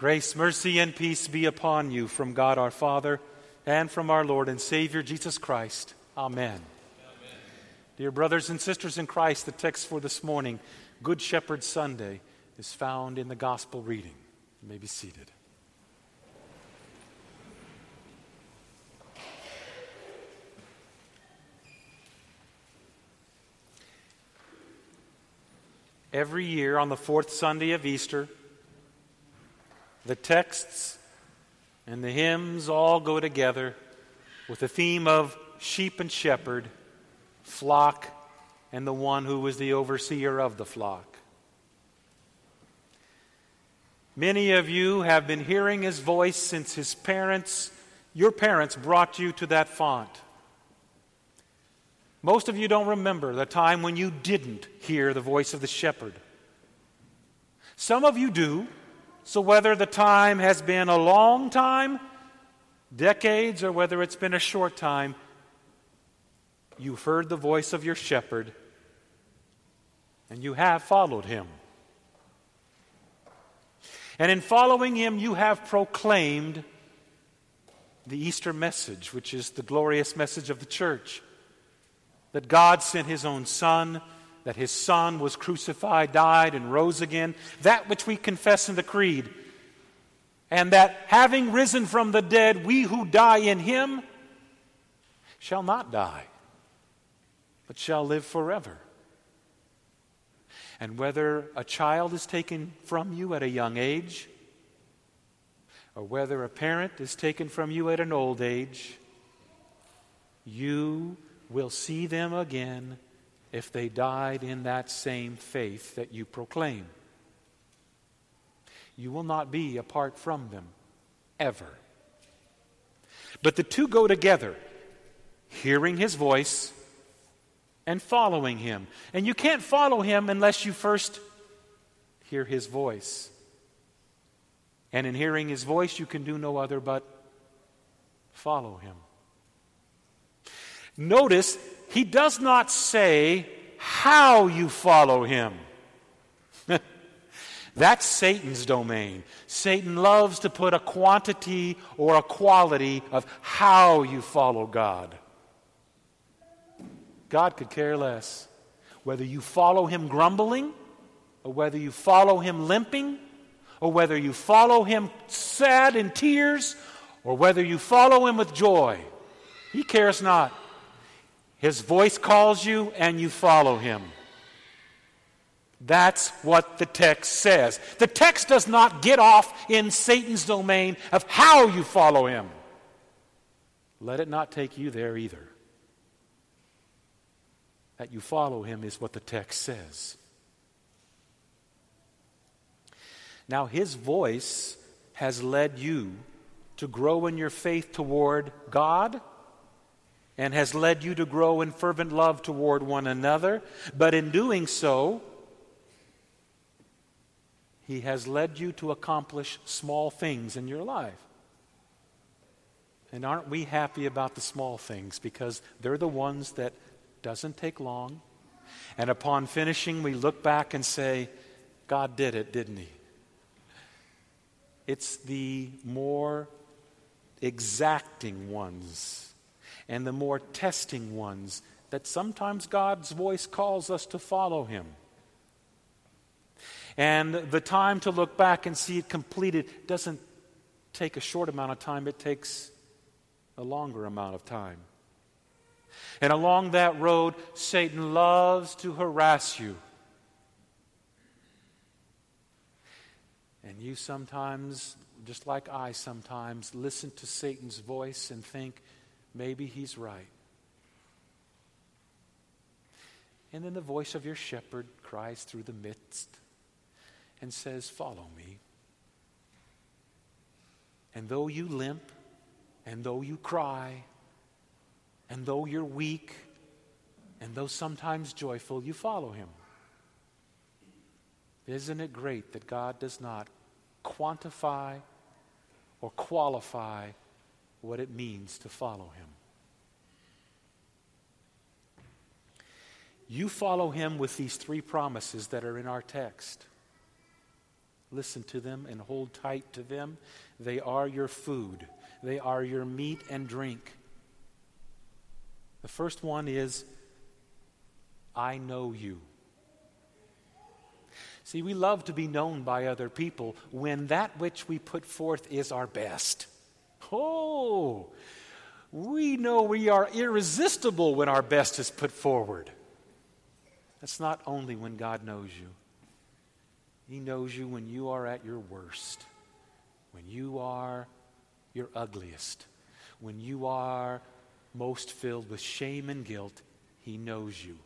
Grace, mercy, and peace be upon you from God our Father and from our Lord and Savior Jesus Christ. Amen. Amen. Dear brothers and sisters in Christ, the text for this morning, Good Shepherd Sunday, is found in the Gospel reading. You may be seated. Every year on the fourth Sunday of Easter, the texts and the hymns all go together with the theme of sheep and shepherd, flock, and the one who was the overseer of the flock. Many of you have been hearing his voice since his parents, your parents, brought you to that font. Most of you don't remember the time when you didn't hear the voice of the shepherd. Some of you do. So, whether the time has been a long time, decades, or whether it's been a short time, you've heard the voice of your shepherd and you have followed him. And in following him, you have proclaimed the Easter message, which is the glorious message of the church that God sent his own Son that his Son was crucified, died, and rose again, that which we confess in the Creed, and that having risen from the dead, we who die in him shall not die, but shall live forever. And whether a child is taken from you at a young age, or whether a parent is taken from you at an old age, you will see them again if they died in that same faith that you proclaim. You will not be apart from them ever. But the two go together hearing his voice and following him. And you can't follow him unless you first hear his voice. And in hearing his voice, you can do no other but follow him. Notice he does not say how you follow him. That's Satan's domain. Satan loves to put a quantity or a quality of how you follow God. God could care less whether you follow him grumbling, or whether you follow him limping, or whether you follow him sad in tears, or whether you follow him with joy. He cares not. His voice calls you and you follow him. That's what the text says. The text does not get off in Satan's domain of how you follow him. Let it not take you there either. That you follow him is what the text says. Now, his voice has led you to grow in your faith toward God and has led you to grow in fervent love toward one another. But in doing so, He has led you to accomplish small things in your life. And aren't we happy about the small things because they're the ones that doesn't take long. And upon finishing, we look back and say, God did it, didn't He? It's the more exacting ones and the more testing ones that sometimes God's voice calls us to follow Him. And the time to look back and see it completed doesn't take a short amount of time, it takes a longer amount of time. And along that road, Satan loves to harass you. And you sometimes, just like I sometimes, listen to Satan's voice and think, Maybe he's right. And then the voice of your shepherd cries through the midst and says, Follow me. And though you limp, and though you cry, and though you're weak, and though sometimes joyful, you follow him. Isn't it great that God does not quantify or qualify what it means to follow him. You follow him with these three promises that are in our text. Listen to them and hold tight to them. They are your food, they are your meat and drink. The first one is I know you. See, we love to be known by other people when that which we put forth is our best. Oh, we know we are irresistible when our best is put forward. That's not only when God knows you, He knows you when you are at your worst, when you are your ugliest, when you are most filled with shame and guilt. He knows you.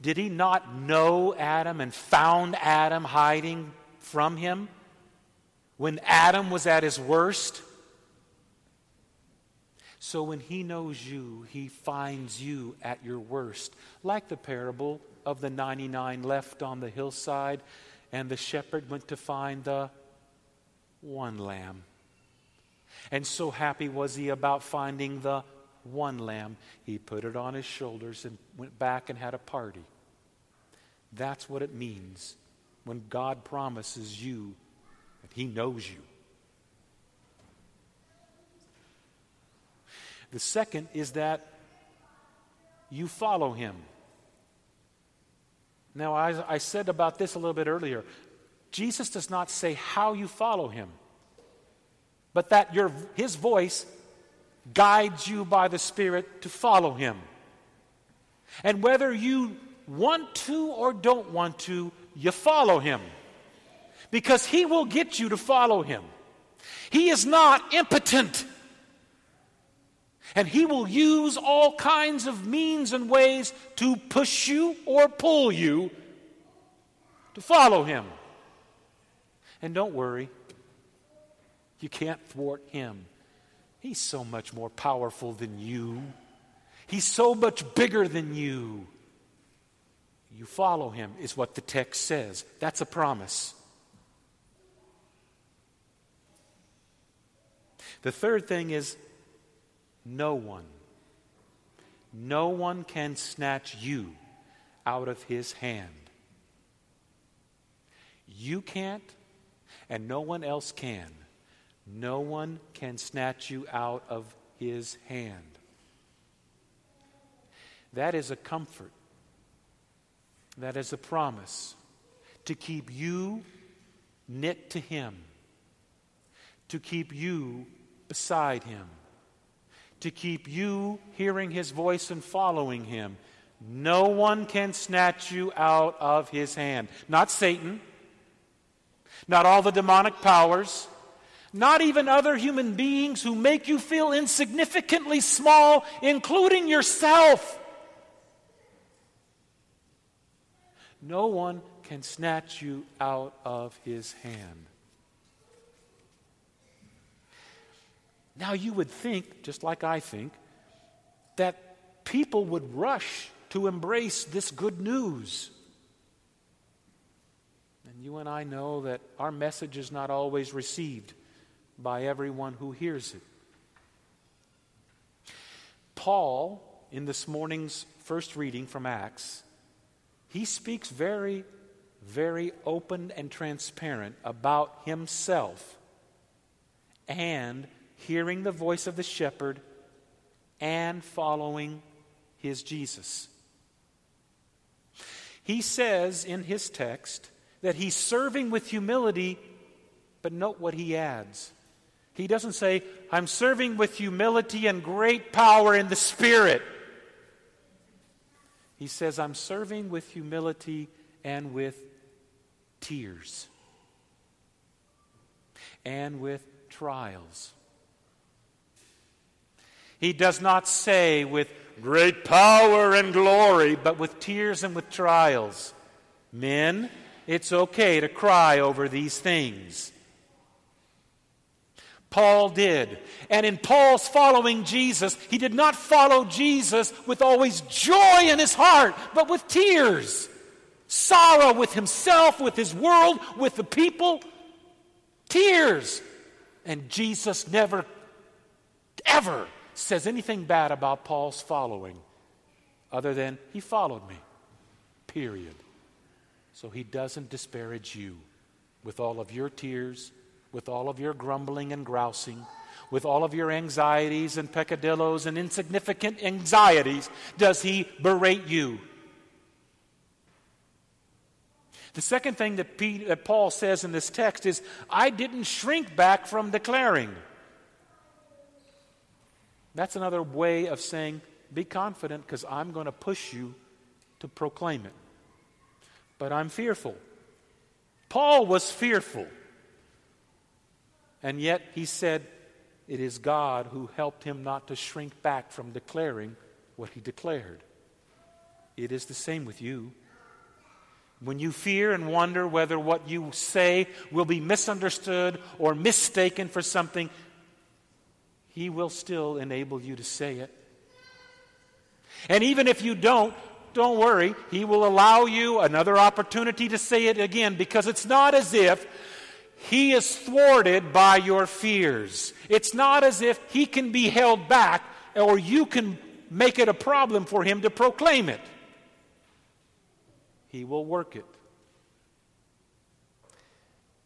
Did he not know Adam and found Adam hiding from him when Adam was at his worst? So when he knows you, he finds you at your worst, like the parable of the 99 left on the hillside, and the shepherd went to find the one lamb. And so happy was he about finding the one lamb, he put it on his shoulders and went back and had a party. That's what it means when God promises you that he knows you. The second is that you follow him. Now, I, I, said about this a little bit earlier. Jesus does not say how you follow him, but that your, his voice guides you by the Spirit to follow him. And whether you want to or don't want to, you follow him. Because he will get you to follow him. He is not impotent. And he will use all kinds of means and ways to push you or pull you to follow him. And don't worry, you can't thwart him. He's so much more powerful than you, he's so much bigger than you. You follow him, is what the text says. That's a promise. The third thing is no one, no one can snatch you out of his hand. You can't, and no one else can. No one can snatch you out of his hand. That is a comfort. That is a promise to keep you knit to him, to keep you beside him to keep you hearing his voice and following him. No one can snatch you out of his hand. Not Satan, not all the demonic powers, not even other human beings who make you feel insignificantly small, including yourself. No one can snatch you out of his hand. Now, you would think, just like I think, that people would rush to embrace this good news. And you and I know that our message is not always received by everyone who hears it. Paul, in this morning's first reading from Acts, he speaks very, very open and transparent about himself and hearing the voice of the shepherd and following his Jesus. He says in his text that he's serving with humility, but note what he adds. He doesn't say, I'm serving with humility and great power in the Spirit. He says, I'm serving with humility and with tears and with trials. He does not say with great power and glory, but with tears and with trials. Men, it's okay to cry over these things. Paul did. And in Paul's following Jesus, he did not follow Jesus with always joy in his heart, but with tears. Sorrow with himself, with his world, with the people. Tears. And Jesus never, ever says anything bad about Paul's following other than he followed me. Period. So he doesn't disparage you. with all of your tears, with all of your grumbling and grousing, with all of your anxieties and peccadillos and insignificant anxieties, does he berate you? The second thing that, Paul says in this text is, I didn't shrink back from declaring. That's another way of saying, be confident because I'm going to push you to proclaim it. But I'm fearful. Paul was fearful. And yet he said, it is God who helped him not to shrink back from declaring what he declared. It is the same with you. When you fear and wonder whether what you say will be misunderstood or mistaken for something, He will still enable you to say it. And even if you don't, don't worry. He will allow you another opportunity to say it again because it's not as if He is thwarted by your fears. It's not as if He can be held back or you can make it a problem for Him to proclaim it. He will work it.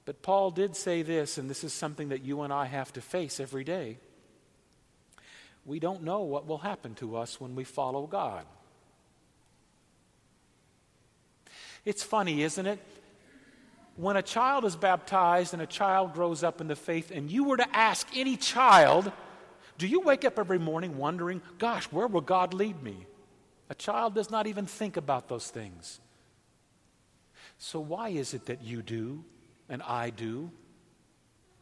But Paul did say this, and this is something that you and I have to face every day. We don't know what will happen to us when we follow God. It's funny, isn't it? When a child is baptized and a child grows up in the faith, and you were to ask any child, do you wake up every morning wondering, gosh, where will God lead me? A child does not even think about those things. So, why is it that you do and I do?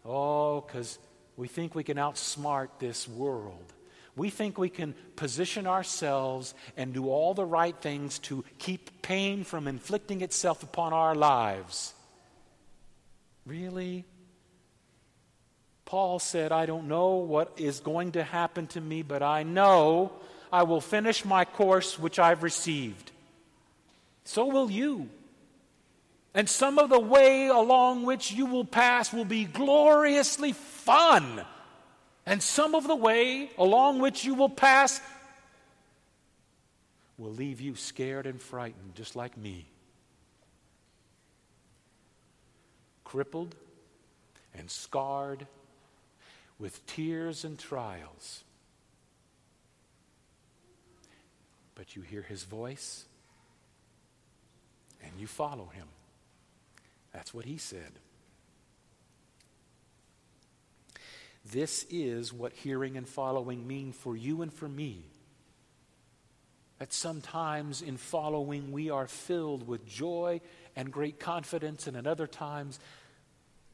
Oh, because we think we can outsmart this world. We think we can position ourselves and do all the right things to keep pain from inflicting itself upon our lives. Really? Paul said, I don't know what is going to happen to me, but I know I will finish my course which I've received. So will you. And some of the way along which you will pass will be gloriously fun. And some of the way along which you will pass will leave you scared and frightened, just like me. Crippled and scarred with tears and trials. But you hear his voice and you follow him. That's what he said. This is what hearing and following mean for you and for me. That sometimes in following we are filled with joy and great confidence, and at other times,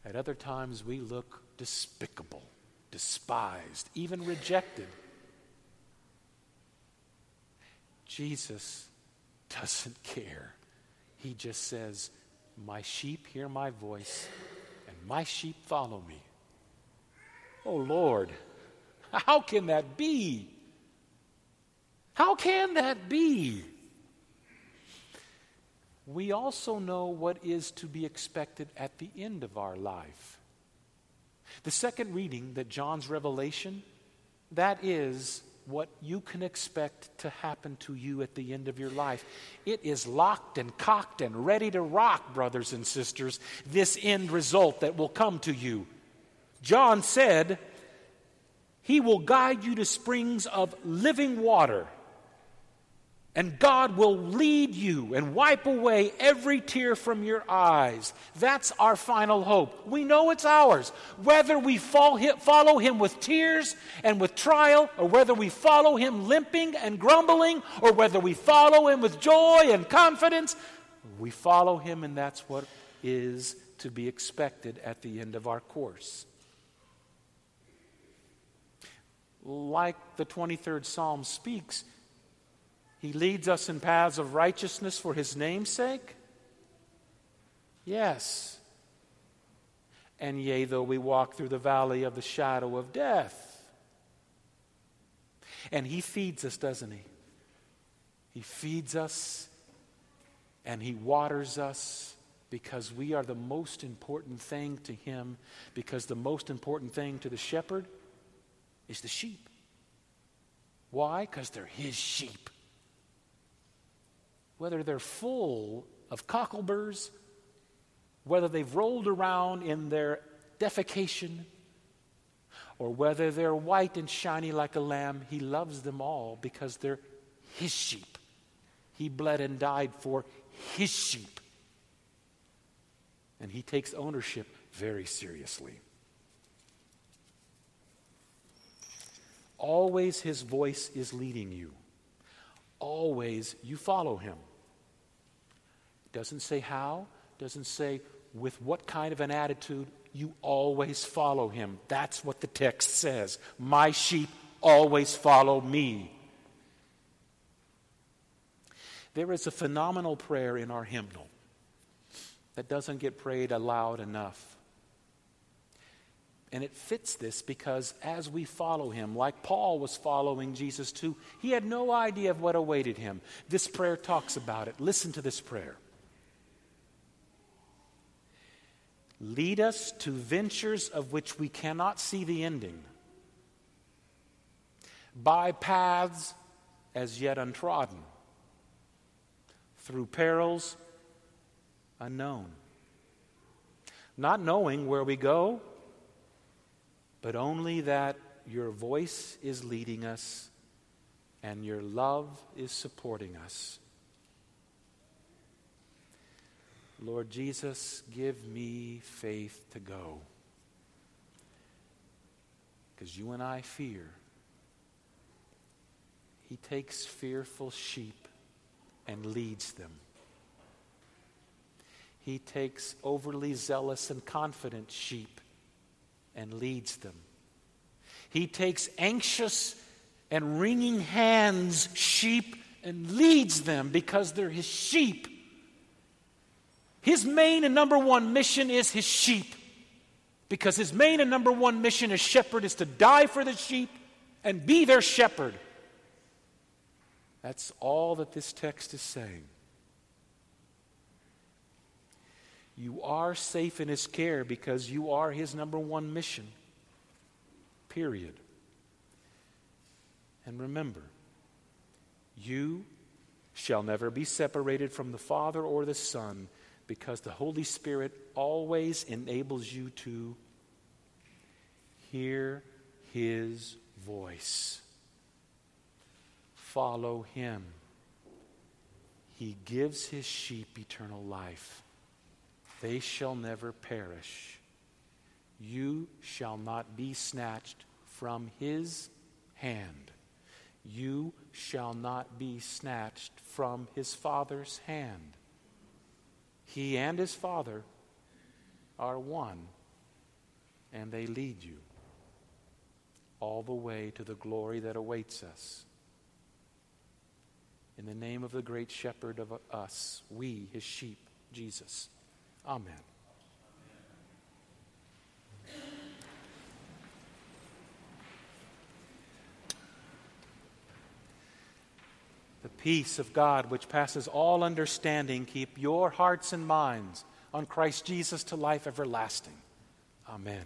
at other times we look despicable, despised, even rejected. Jesus doesn't care. He just says, my sheep hear my voice, and my sheep follow me. Oh Lord, how can that be? How can that be? We also know what is to be expected at the end of our life. The second reading that John's revelation, that is what you can expect to happen to you at the end of your life. It is locked and cocked and ready to rock, brothers and sisters, this end result that will come to you. John said, He will guide you to springs of living water and God will lead you and wipe away every tear from your eyes. That's our final hope. We know it's ours. Whether we follow Him with tears and with trial, or whether we follow Him limping and grumbling, or whether we follow Him with joy and confidence, we follow Him, and that's what is to be expected at the end of our course. Like the 23rd Psalm speaks, he leads us in paths of righteousness for his name's sake? Yes. And yea, though we walk through the valley of the shadow of death. And he feeds us, doesn't he? He feeds us and he waters us because we are the most important thing to him, because the most important thing to the shepherd is the sheep. Why? Because they're his sheep whether they're full of cockleburs whether they've rolled around in their defecation or whether they're white and shiny like a lamb, He loves them all because they're His sheep. He bled and died for His sheep. And He takes ownership very seriously. Always His voice is leading you. Always you follow Him. Doesn't say how, doesn't say with what kind of an attitude, you always follow him. That's what the text says. My sheep always follow me. There is a phenomenal prayer in our hymnal that doesn't get prayed aloud enough. And it fits this because as we follow him, like Paul was following Jesus too, he had no idea of what awaited him. This prayer talks about it. Listen to this prayer. lead us to ventures of which we cannot see the ending, by paths as yet untrodden, through perils unknown. Not knowing where we go, but only that your voice is leading us and your love is supporting us. Lord Jesus, give me faith to go. Because you and I fear. He takes fearful sheep and leads them. He takes overly zealous and confident sheep and leads them. He takes anxious and wringing hands sheep and leads them because they're his sheep. His main and number one mission is his sheep. Because his main and number one mission as shepherd is to die for the sheep and be their shepherd. That's all that this text is saying. You are safe in his care because you are his number one mission. Period. And remember, you shall never be separated from the Father or the Son because the Holy Spirit always enables you to hear His voice. Follow Him. He gives His sheep eternal life. They shall never perish. You shall not be snatched from His hand. You shall not be snatched from His Father's hand. He and his Father are one, and they lead you all the way to the glory that awaits us. In the name of the great shepherd of us, we, his sheep, Jesus. Amen. The peace of God, which passes all understanding, keep your hearts and minds on Christ Jesus to life everlasting. Amen.